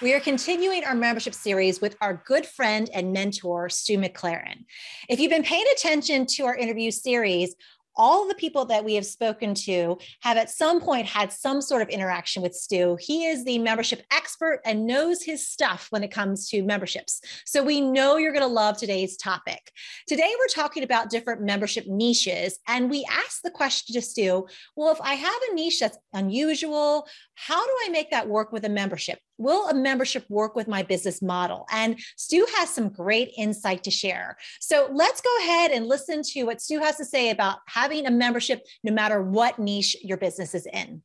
We are continuing our membership series with our good friend and mentor, Stu McLaren. If you've been paying attention to our interview series, all the people that we have spoken to have at some point had some sort of interaction with Stu. He is the membership expert and knows his stuff when it comes to memberships. So we know you're going to love today's topic. Today, we're talking about different membership niches. And we asked the question to Stu well, if I have a niche that's unusual, how do I make that work with a membership? Will a membership work with my business model? And Stu has some great insight to share. So let's go ahead and listen to what Stu has to say about having a membership no matter what niche your business is in.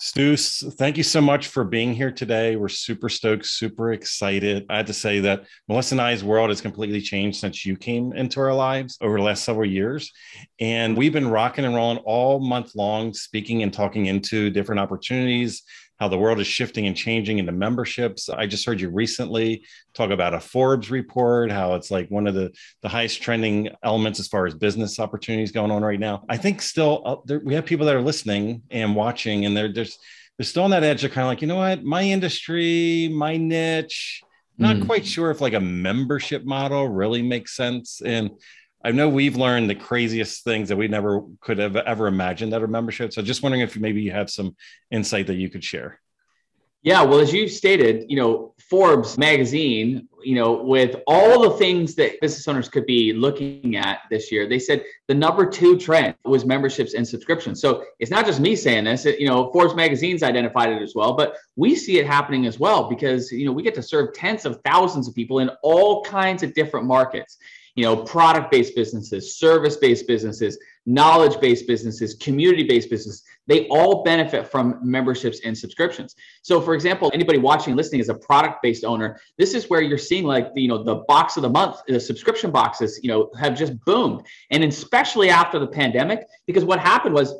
Stu, thank you so much for being here today. We're super stoked, super excited. I had to say that Melissa and I's world has completely changed since you came into our lives over the last several years. And we've been rocking and rolling all month long, speaking and talking into different opportunities, how the world is shifting and changing into memberships. I just heard you recently talk about a Forbes report, how it's like one of the, the highest trending elements as far as business opportunities going on right now. I think still uh, there, we have people that are listening and watching, and they're, there's they're still on that edge of kind of like, you know what, my industry, my niche, not mm. quite sure if like a membership model really makes sense. And I know we've learned the craziest things that we never could have ever imagined that are membership. So just wondering if maybe you have some insight that you could share. Yeah, well, as you stated, you know, Forbes magazine, you know, with all the things that business owners could be looking at this year, they said the number two trend was memberships and subscriptions. So it's not just me saying this, it, you know, Forbes magazine's identified it as well, but we see it happening as well because, you know, we get to serve tens of thousands of people in all kinds of different markets you know, product-based businesses, service-based businesses, knowledge-based businesses, community-based businesses, they all benefit from memberships and subscriptions. So for example, anybody watching and listening is a product-based owner, this is where you're seeing like, you know, the box of the month, the subscription boxes, you know, have just boomed. And especially after the pandemic, because what happened was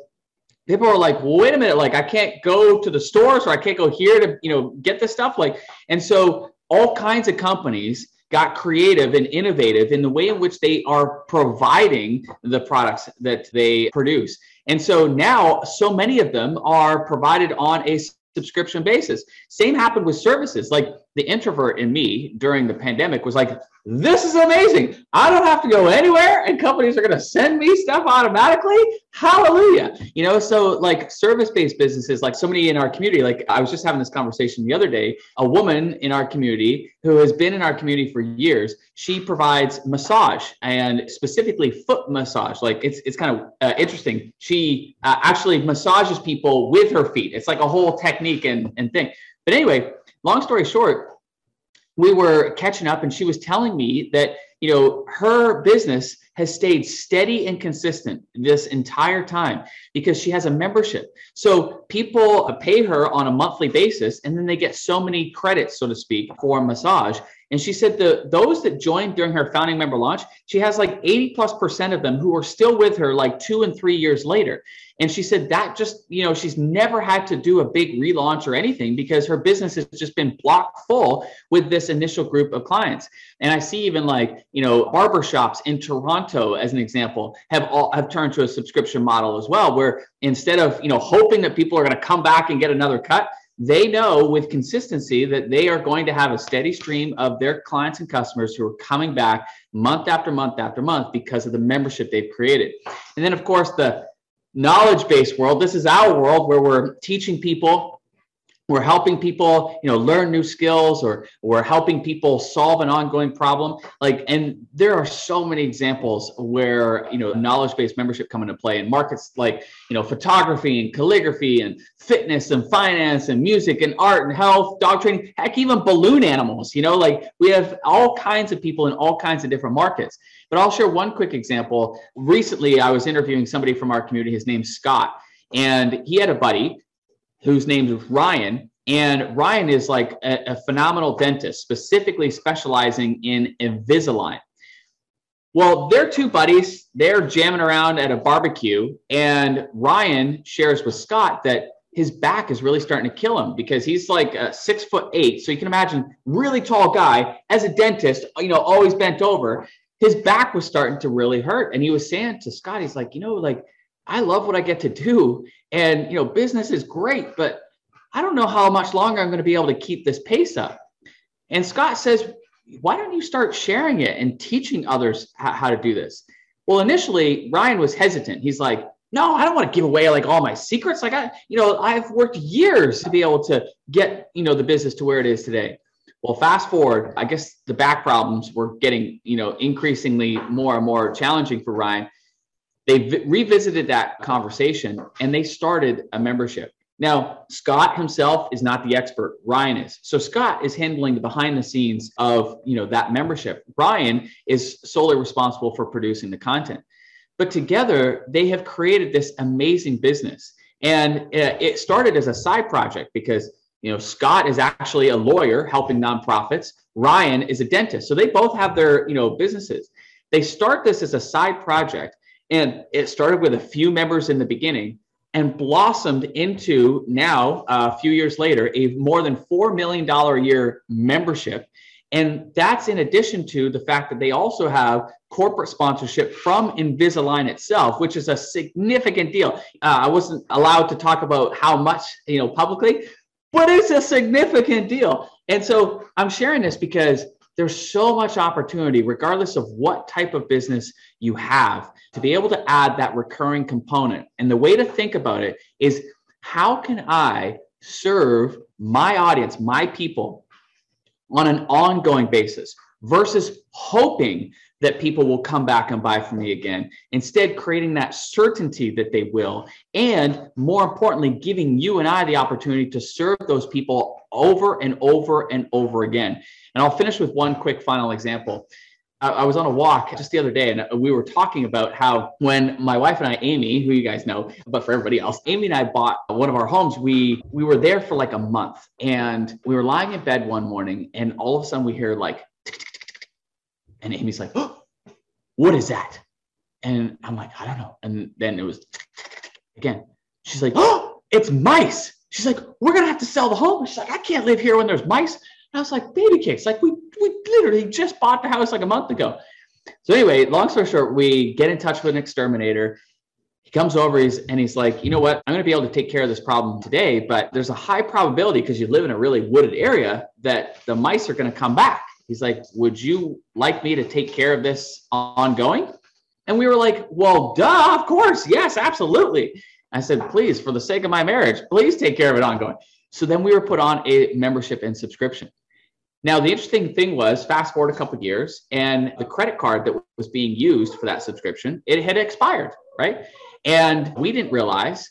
people are like, wait a minute, like I can't go to the stores or I can't go here to, you know, get this stuff. Like, and so all kinds of companies got creative and innovative in the way in which they are providing the products that they produce. And so now, so many of them are provided on a subscription basis. Same happened with services. Like the introvert in me during the pandemic was like, this is amazing. I don't have to go anywhere and companies are going to send me stuff automatically. Hallelujah. You know, so like service based businesses, like so many in our community, like I was just having this conversation the other day, a woman in our community who has been in our community for years, she provides massage and specifically foot massage. Like it's, it's kind of uh, interesting. She uh, actually massages people with her feet. It's like a whole technique and, and thing. But anyway, long story short, we were catching up and she was telling me that you know her business has stayed steady and consistent this entire time because she has a membership. So people pay her on a monthly basis and then they get so many credits so to speak for massage and she said the those that joined during her founding member launch, she has like 80 plus percent of them who are still with her like two and three years later. And she said that just, you know, she's never had to do a big relaunch or anything because her business has just been block full with this initial group of clients. And I see even like, you know, barbershops in Toronto, as an example, have all have turned to a subscription model as well, where instead of, you know, hoping that people are going to come back and get another cut, they know with consistency that they are going to have a steady stream of their clients and customers who are coming back month after month after month because of the membership they've created. And then, of course, the knowledge based world. This is our world where we're teaching people we're helping people you know learn new skills or we're helping people solve an ongoing problem. Like and there are so many examples where you know knowledge based membership come into play in markets like you know photography and calligraphy and fitness and finance and music and art and health dog training heck even balloon animals you know? Like we have all kinds of people in all kinds of different markets. But i'll share one quick example. Recently i was interviewing somebody from our community. His name's scott. And he had a buddy whose name is Ryan. And Ryan is like a, a phenomenal dentist, specifically specializing in Invisalign. Well, they're two buddies. They're jamming around at a barbecue, and Ryan shares with Scott that his back is really starting to kill him because he's like a six foot eight. So you can imagine, really tall guy as a dentist, you know, always bent over. His back was starting to really hurt, and he was saying to Scott, he's like, you know, like I love what I get to do, and you know, business is great, but I don't know how much longer I'm going to be able to keep this pace up. And Scott says, why don't you start sharing it and teaching others how, to do this? Well, initially, Ryan was hesitant. He's like, no, I don't want to give away like all my secrets. Like I, you know, I've worked years to be able to get, you know, the business to where it is today. Well, fast forward, I guess the back problems were getting, you know, increasingly more and more challenging for Ryan. They v- revisited that conversation and they started a membership. Now, Scott himself is not the expert. Ryan is. So Scott is handling the behind the scenes of, you know, that membership. Ryan is solely responsible for producing the content. But together, they have created this amazing business. And uh, it started as a side project because, you know, Scott is actually a lawyer helping nonprofits. Ryan is a dentist. So they both have their, you know, businesses. They start this as a side project and it started with a few members in the beginning and blossomed into now, uh, a few years later, a more than $4 million a year membership. And that's in addition to the fact that they also have corporate sponsorship from Invisalign itself, which is a significant deal. Uh, I wasn't allowed to talk about how much, you know, publicly, but it's a significant deal. And so I'm sharing this because there's so much opportunity, regardless of what type of business you have, to be able to add that recurring component. And the way to think about it is how can I serve my audience, my people, on an ongoing basis versus hoping that people will come back and buy from me again. Instead, creating that certainty that they will. And more importantly, giving you and I the opportunity to serve those people over and over and over again. And I'll finish with one quick final example. I was on a walk just the other day and we were talking about how when my wife and I, Amy, who you guys know, but for everybody else, Amy and I bought one of our homes. We we were there for like a month and we were lying in bed one morning and all of a sudden we hear like and Amy's like, oh, what is that? And I'm like, I don't know. And then it was again. She's like, oh, it's mice. She's like, we're gonna have to sell the home. She's like, I can't live here when there's mice. And I was like, baby cakes. Like we we literally just bought the house like a month ago. So anyway, long story short, we get in touch with an exterminator. He comes over, he's and he's like, you know what? I'm gonna be able to take care of this problem today, but there's a high probability because you live in a really wooded area that the mice are gonna come back. He's like, Would you like me to take care of this ongoing? And we were like, Well, duh, of course. Yes, absolutely. I said, Please, for the sake of my marriage, please take care of it ongoing. So then we were put on a membership and subscription. Now, the interesting thing was, fast forward a couple years, and the credit card that was being used for that subscription, it had expired, right? And we didn't realize.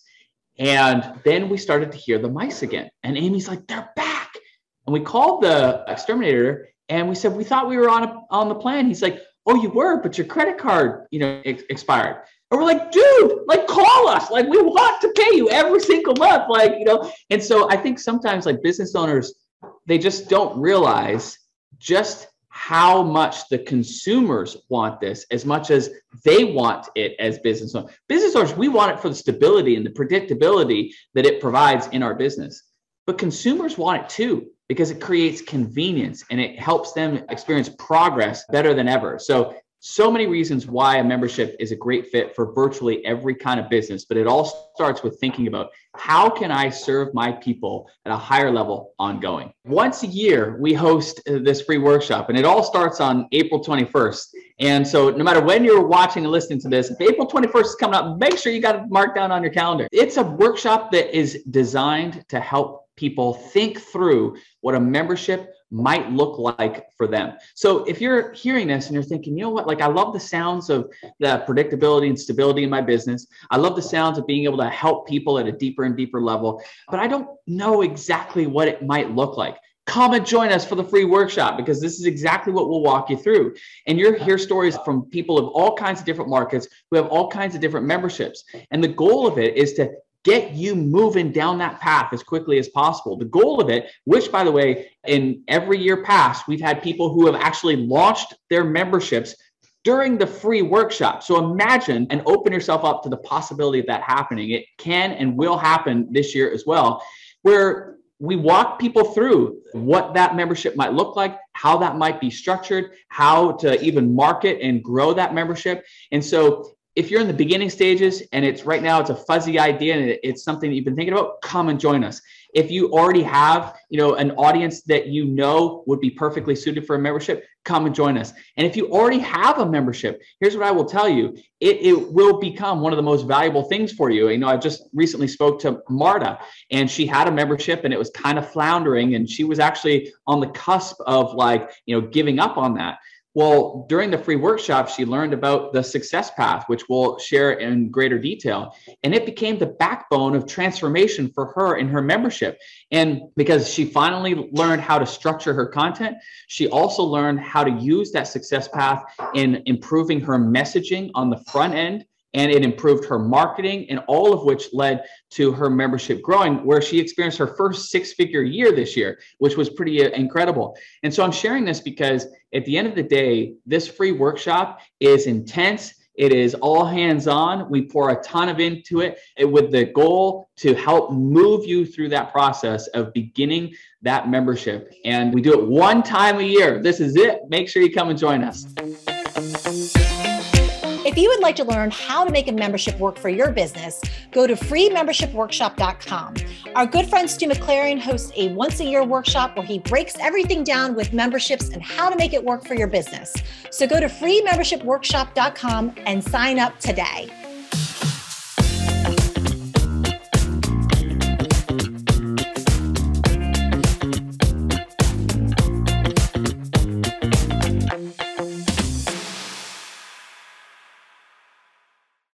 And then we started to hear the mice again. And Amy's like, they're back. And we called the exterminator and we said, we thought we were on a, on the plan. He's like, oh, you were, but your credit card, you know, ex- expired. And we're like, dude, like call us. Like we want to pay you every single month. Like, you know, and so I think sometimes like business owners, they just don't realize just how much the consumers want this as much as they want it as business owners. Business owners, we want it for the stability and the predictability that it provides in our business. But consumers want it too because it creates convenience and it helps them experience progress better than ever. So, so many reasons why a membership is a great fit for virtually every kind of business, but it all starts with thinking about how can I serve my people at a higher level ongoing. Once a year, we host uh, this free workshop, and it all starts on April 21st. And so, no matter when you're watching and listening to this, April 21st is coming up, make sure you got it marked down on your calendar. It's a workshop that is designed to help people think through what a membership might look like for them. So if you're hearing this and you're thinking, you know what, like I love the sounds of the predictability and stability in my business. I love the sounds of being able to help people at a deeper and deeper level, but I don't know exactly what it might look like. Come and join us for the free workshop because this is exactly what we'll walk you through. And you'll hear stories from people of all kinds of different markets who have all kinds of different memberships. And the goal of it is to get you moving down that path as quickly as possible. The goal of it, which by the way, in every year past, we've had people who have actually launched their memberships during the free workshop. So imagine and open yourself up to the possibility of that happening. It can and will happen this year as well, where we walk people through what that membership might look like, how that might be structured, how to even market and grow that membership. And so if you're in the beginning stages and it's right now it's a fuzzy idea and it's something that you've been thinking about come and join us. If you already have you know an audience that you know would be perfectly suited for a membership come and join us. And if you already have a membership here's what i will tell you. It, it will become one of the most valuable things for you. You know i just recently spoke to marta and she had a membership and it was kind of floundering and she was actually on the cusp of like you know giving up on that well, during the free workshop, she learned about the success path, which we'll share in greater detail. And it became the backbone of transformation for her in her membership. And because she finally learned how to structure her content, she also learned how to use that success path in improving her messaging on the front end and it improved her marketing and all of which led to her membership growing where she experienced her first six figure year this year which was pretty uh, incredible and so i'm sharing this because at the end of the day this free workshop is intense it is all hands on. We pour a ton of into it with the goal to help move you through that process of beginning that membership. And we do it one time a year. This is it. Make sure you come and join us. If you would like to learn how to make a membership work for your business, go to freemembershipworkshop.com. Our good friend Stu McLaren hosts a once a year workshop where he breaks everything down with memberships and how to make it work for your business. So go to freemembershipworkshop.com and sign up today.